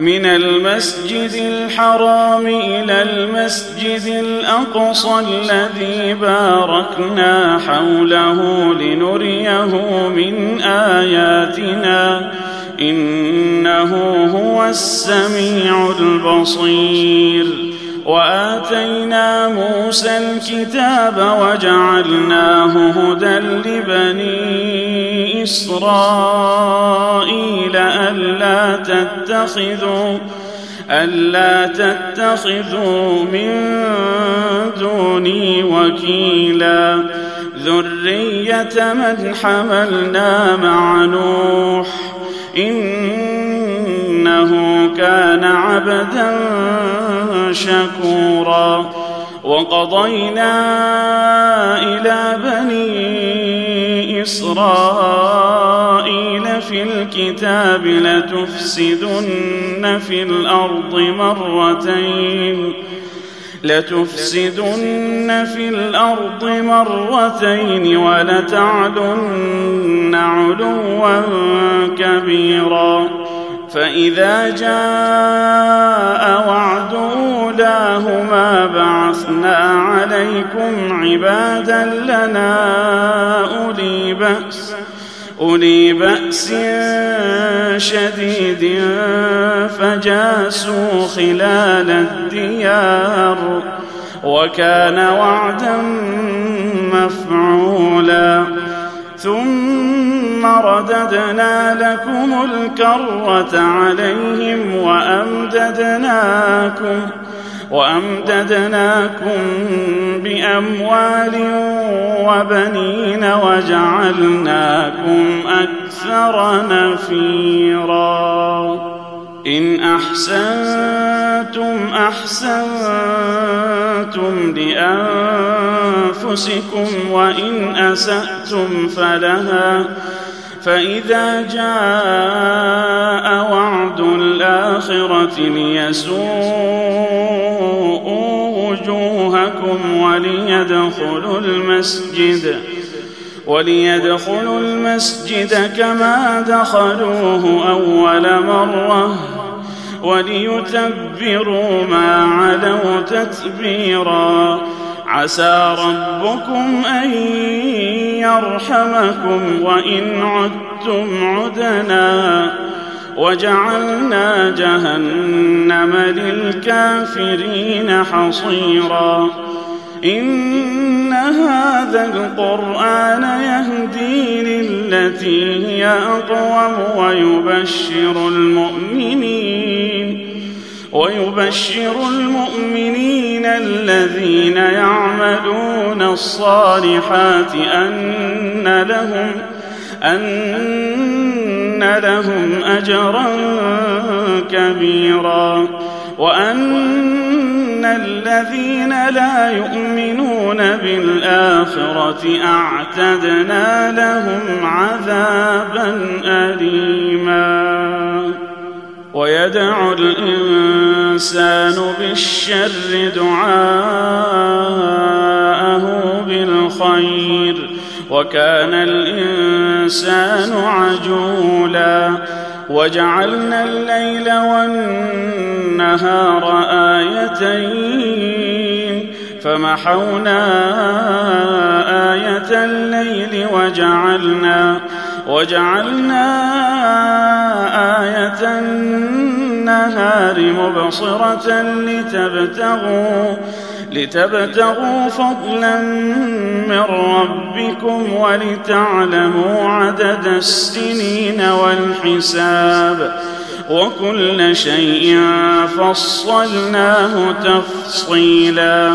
من المسجد الحرام إلى المسجد الأقصى الذي باركنا حوله لنريه من آياتنا. إنه هو السميع البصير. وآتينا موسى الكتاب وجعلناه هدى لبني إسرائيل ألا تتخذوا ألا تتخذوا من دوني وكيلا ذرية من حملنا مع نوح إنه كان عبدا شكورا. وقضينا إلى بني إسرائيل في الكتاب لتفسدن في الأرض مرتين. لتفسدن في الأرض مرتين ولتعلن علوا كبيرا. فإذا جاء وعد اولاهما بعثنا عليكم عبادا لنا. أولي بأس أولي بأس شديد فجاسوا خلال الديار وكان وعدا مفعولا. ثم رددنا لكم الكرة عليهم وأمددناكم وأمددناكم بأموال وبنين وجعلناكم أكثر نفيرا. إن أحسنتم أحسنتم لأنفسكم وإن أسأتم فلها فإذا جاء وعد الآخرة ليسوءوا وجوهكم وليدخلوا المسجد وليدخلوا المسجد كما دخلوه أول مرة وليتبروا ما علوا تتبيرا. عسى ربكم أن يرحمكم وإن عدتم عدنا وجعلنا جهنم للكافرين حصيرا إن هذا القرآن يهدي للتي هي أقوم ويبشر المؤمنين ويبشر المؤمنين الذين يعملون الصالحات أن لهم أن لهم أجرا كبيرا وأن الذين لا يؤمنون بالآخرة أعتدنا لهم عذابا أليما ويدعو الإنسان بالشر دعاءه بالخير وكان الإنسان عجولا وجعلنا الليل والنهار آيتين فمحونا آية الليل وجعلنا وجعلنا آية النهار مبصرة لتبتغوا لتبتغوا فضلا من ربكم ولتعلموا عدد السنين والحساب وكل شيء فصلناه تفصيلا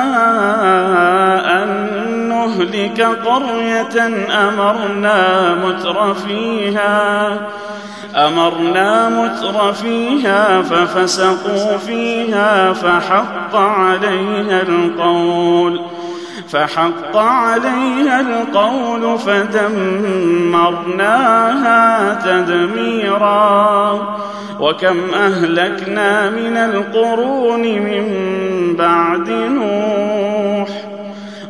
نهلك قرية أمرنا متر فيها أمرنا متر فيها ففسقوا فيها فحق عليها القول فحق عليها القول فدمرناها تدميرا. وكم أهلكنا من القرون من بعد نوح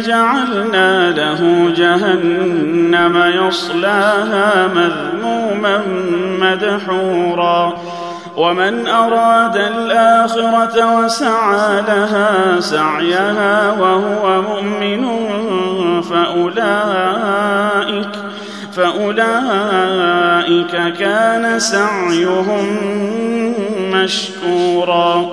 جعلنا له جهنم يصلاها مذموما مدحورا. ومن أراد الآخرة وسعى لها سعيها وهو مؤمن فاولئك فأولئك كان سعيهم مشكورا.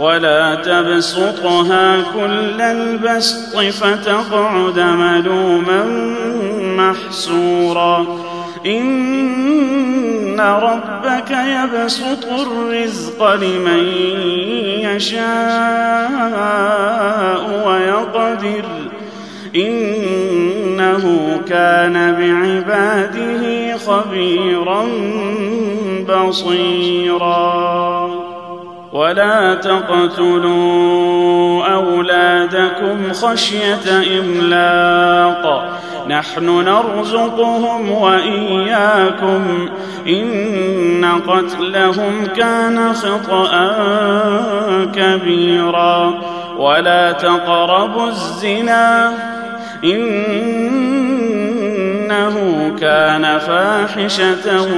ولا تبسطها كل البسط فتقعد ملوما محسورا. إن ربك يبسط الرزق لمن يشاء ويقدر. إنه كان بعباده خبيرا بصيرا. ولا تقتلوا أولادكم خشية إملاق. نحن نرزقهم وإياكم. إن قتلهم كان خطأ كبيرا. ولا تقربوا الزنا. انه كان فاحشة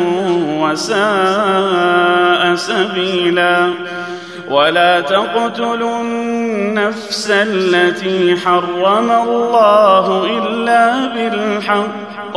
وساء سبيلا. ولا تقتلوا النفس التي حرم الله إلا بالحق.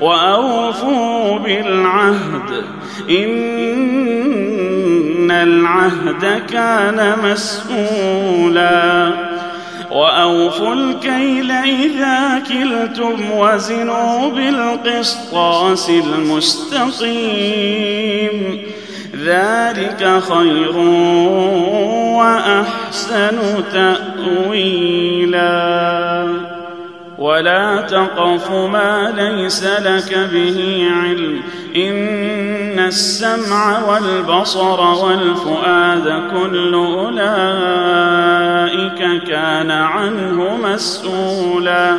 وأوفوا بالعهد. إن العهد كان مسؤولا. وأوفوا الكيل إذا كلتم وزنوا بالقسطاس المستقيم. ذلك خير وأحسن تأويلا. ولا تقف ما ليس لك به علم. إن السمع والبصر والفؤاد كل أولئك كان عنه مسؤولا.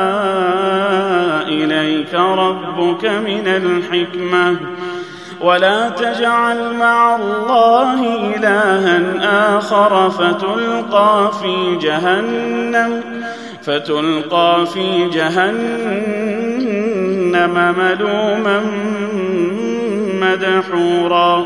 ربك من الحكمة. ولا تجعل مع الله إلها آخر فتلقى في جهنم فتلقى في جهنم ملوما مدحورا.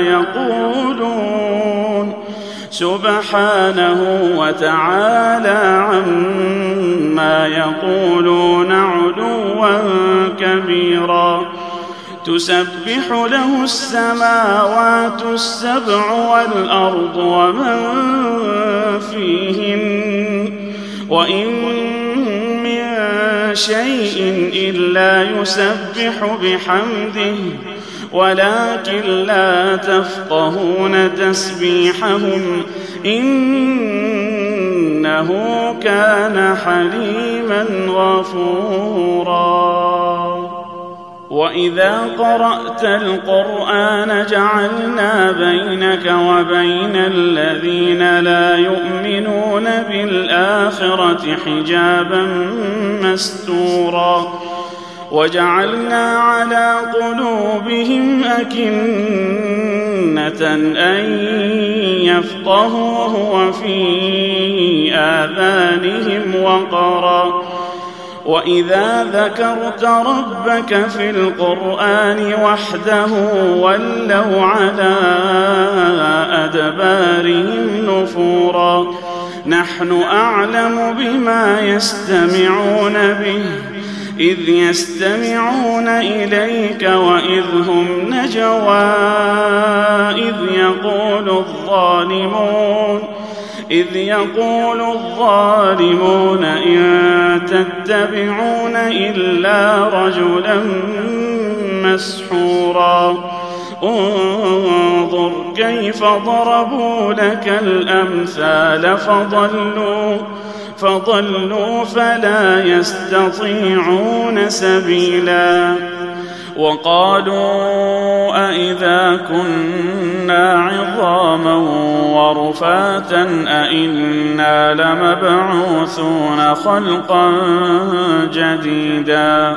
يقولون. سبحانه وتعالى عما يقولون علوا كبيرا. تسبح له السماوات السبع والأرض ومن فيهن. وإن من شيء إلا يسبح بحمده. ولكن لا تفقهون تسبيحهم إنه كان حليما غفورا. وإذا قرأت القرآن جعلنا بينك وبين الذين لا يؤمنون بالآخرة حجابا مستورا. وجعلنا على قلوبهم أكنة أن يفقهوه وفي آذانهم وقرا. وإذا ذكرت ربك في القرآن وحده ولوا على أدبارهم نفورا. نحن أعلم بما يستمعون به. إذ يستمعون إليك وإذ هم نجوى إذ يقول الظالمون إذ يقول الظالمون إن تتبعون إلا رجلا مسحورا. انظر كيف ضربوا لك الأمثال فضلوا فضلوا فلا يستطيعون سبيلا. وقالوا أإذا كنا عظاما ورفاتا أإنا لمبعوثون خلقا جديدا.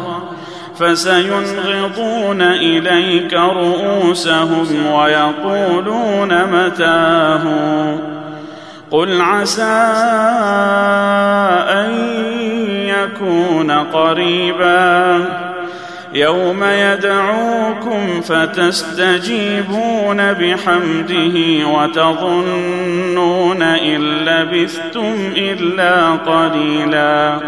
فسينغضون إليك رؤوسهم ويقولون متاه. قل عسى أن يكون قريبا. يوم يدعوكم فتستجيبون بحمده وتظنون إن لبثتم إلا قليلا.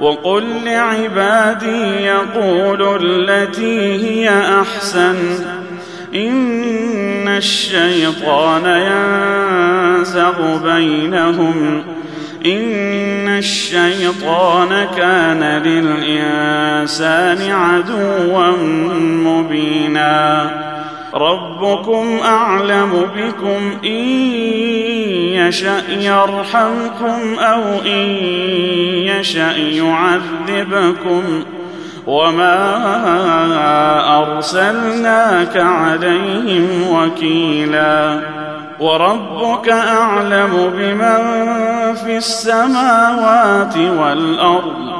وقل لعبادي يقولوا التي هي أحسن. إن الشيطان ينزغ بينهم. إن الشيطان كان للإنسان عدوا مبينا. ربكم أعلم بكم إن يشأ يرحمكم أو إن يشأ يعذبكم وما أرسلناك عليهم وكيلا وربك أعلم بمن في السماوات والأرض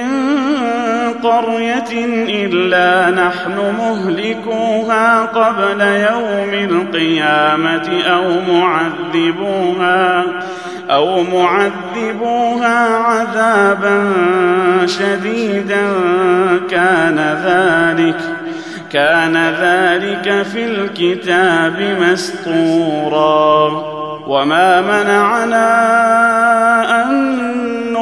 قرية إلا نحن مهلكوها قبل يوم القيامة أو معذبوها أو معذبوها عذابا شديدا. كان ذلك كان ذلك في الكتاب مسطورا وما منعنا أن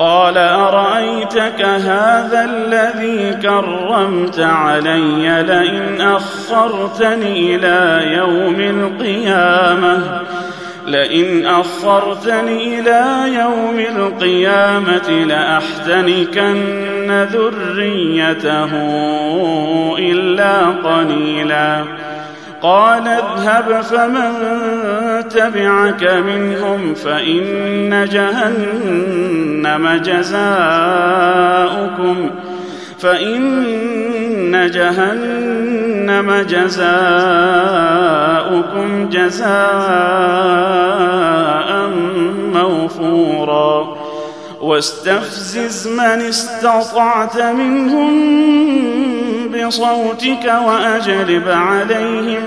قال أرأيتك هذا الذي كرمت علي لئن أخرتني إلى يوم القيامة؟ لئن أخرتني إلى يوم القيامة لأحتنكن ذريته إلا قليلا. قال اذهب فمن تبعك منهم فإن جهنم جزاؤكم فإن جهنم جزاؤكم جزاء موفورا واستفزز من استطعت منهم بصوتك وأجلب عليهم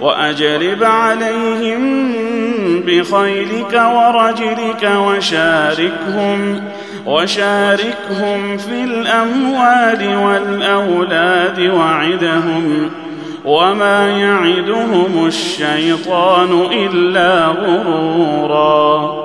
وأجلب عليهم بخيلك ورجلك وشاركهم وشاركهم في الأموال والأولاد وعدهم وما يعدهم الشيطان إلا غرورا.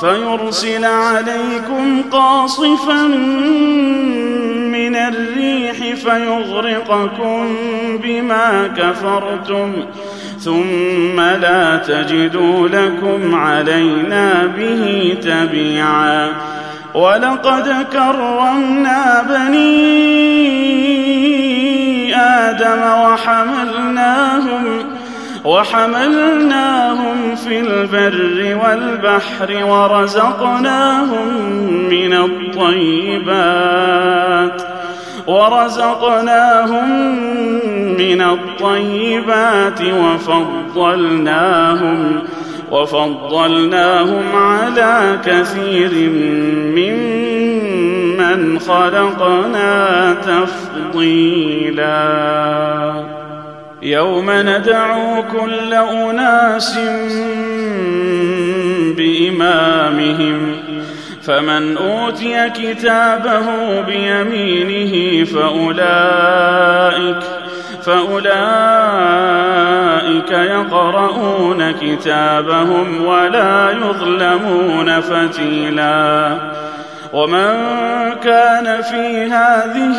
فيرسل عليكم قاصفا من الريح فيغرقكم بما كفرتم ثم لا تجدوا لكم علينا به تبيعا. ولقد كرمنا بني آدم وحملناهم وحملناهم في البر والبحر ورزقناهم من الطيبات ورزقناهم من الطيبات وفضلناهم وفضلناهم على كثير ممن خلقنا تفضيلاً. يوم ندعو كل أناس بإمامهم فمن أوتي كتابه بيمينه فأولئك فأولئك يقرؤون كتابهم ولا يظلمون فتيلا. ومن كان في هذه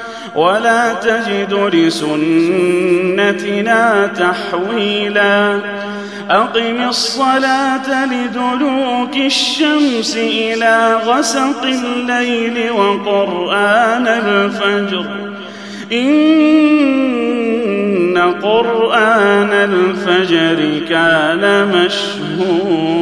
ولا تجد لسنتنا تحويلا. أقم الصلاة لدلوك الشمس إلى غسق الليل وقرآن الفجر. إن قرآن الفجر كان مشهوداً.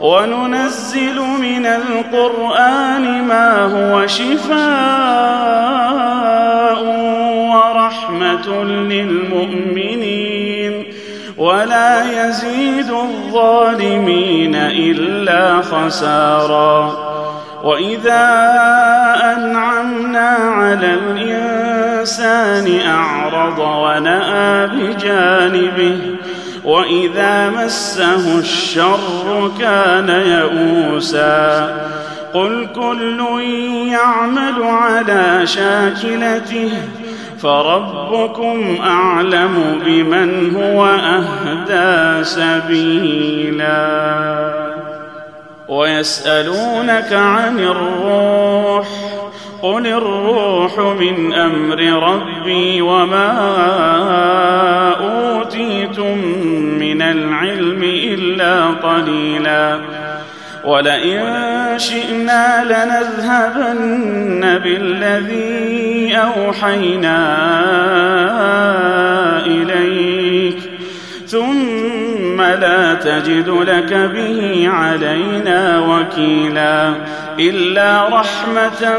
وننزل من القرآن ما هو شفاء ورحمة للمؤمنين. ولا يزيد الظالمين إلا خسارا. وإذا أنعمنا على الإنسان أعرض ونأى بجانبه وإذا مسه الشر كان يئوسا قل كل يعمل على شاكلته فربكم أعلم بمن هو أهدى سبيلا ويسألونك عن الروح قل الروح من أمر ربي وما أوتيتم من العلم إلا قليلا. ولئن شئنا لنذهبن بالذي اوحينا اليك ثم لا تجد لك به علينا وكيلا الا رحمه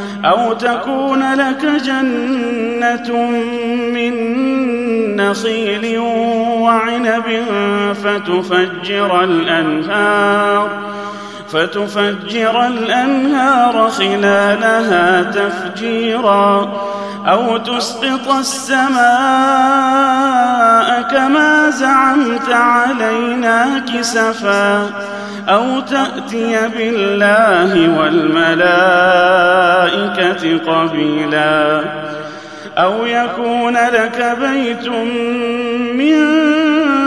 أو تكون لك جنة من نخيل وعنب فتفجر الأنهار فتفجر الأنهار خلالها تفجيرا أو تسقط السماء كما زعمت علينا كسفا أو تأتي بالله والملائكة قبيلا أو يكون لك بيت من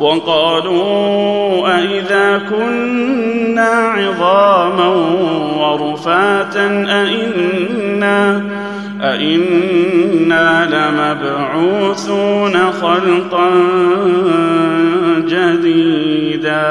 وقالوا أإذا كنا عظاما ورفاتا أئنا أئنا لمبعوثون خلقا جديدا.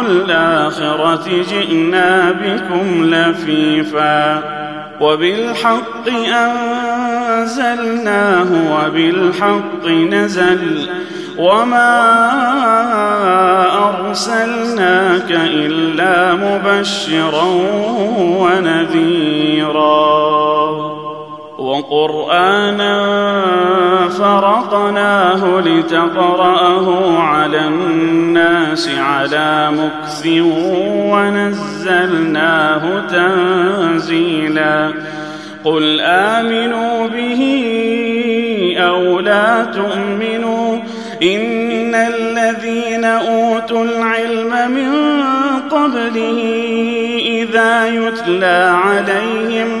الآخرة جئنا بكم لفيفا وبالحق أنزلناه وبالحق نزل وما أرسلناك إلا مبشرا ونذيرا وقرآنا فرقناه لتقرأه على الناس على مكث ونزلناه تنزيلا. قل آمنوا به أو لا تؤمنوا إن الذين أوتوا العلم من قبله إذا يتلى عليهم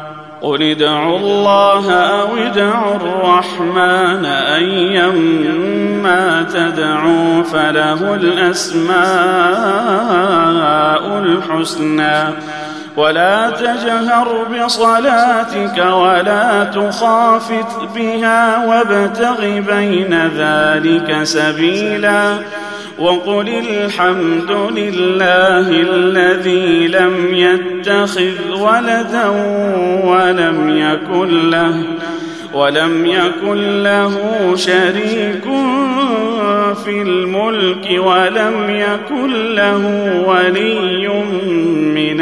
قل ادعوا الله أو ادعوا الرحمن أيما تدعوا فله الأسماء الحسنى. ولا تجهر بصلاتك ولا تخافت بها وابتغ بين ذلك سبيلا. وقل الحمد لله الذي لم يتخذ ولدا ولم يكن له ولم يكن له شريك في الملك ولم يكن له ولي من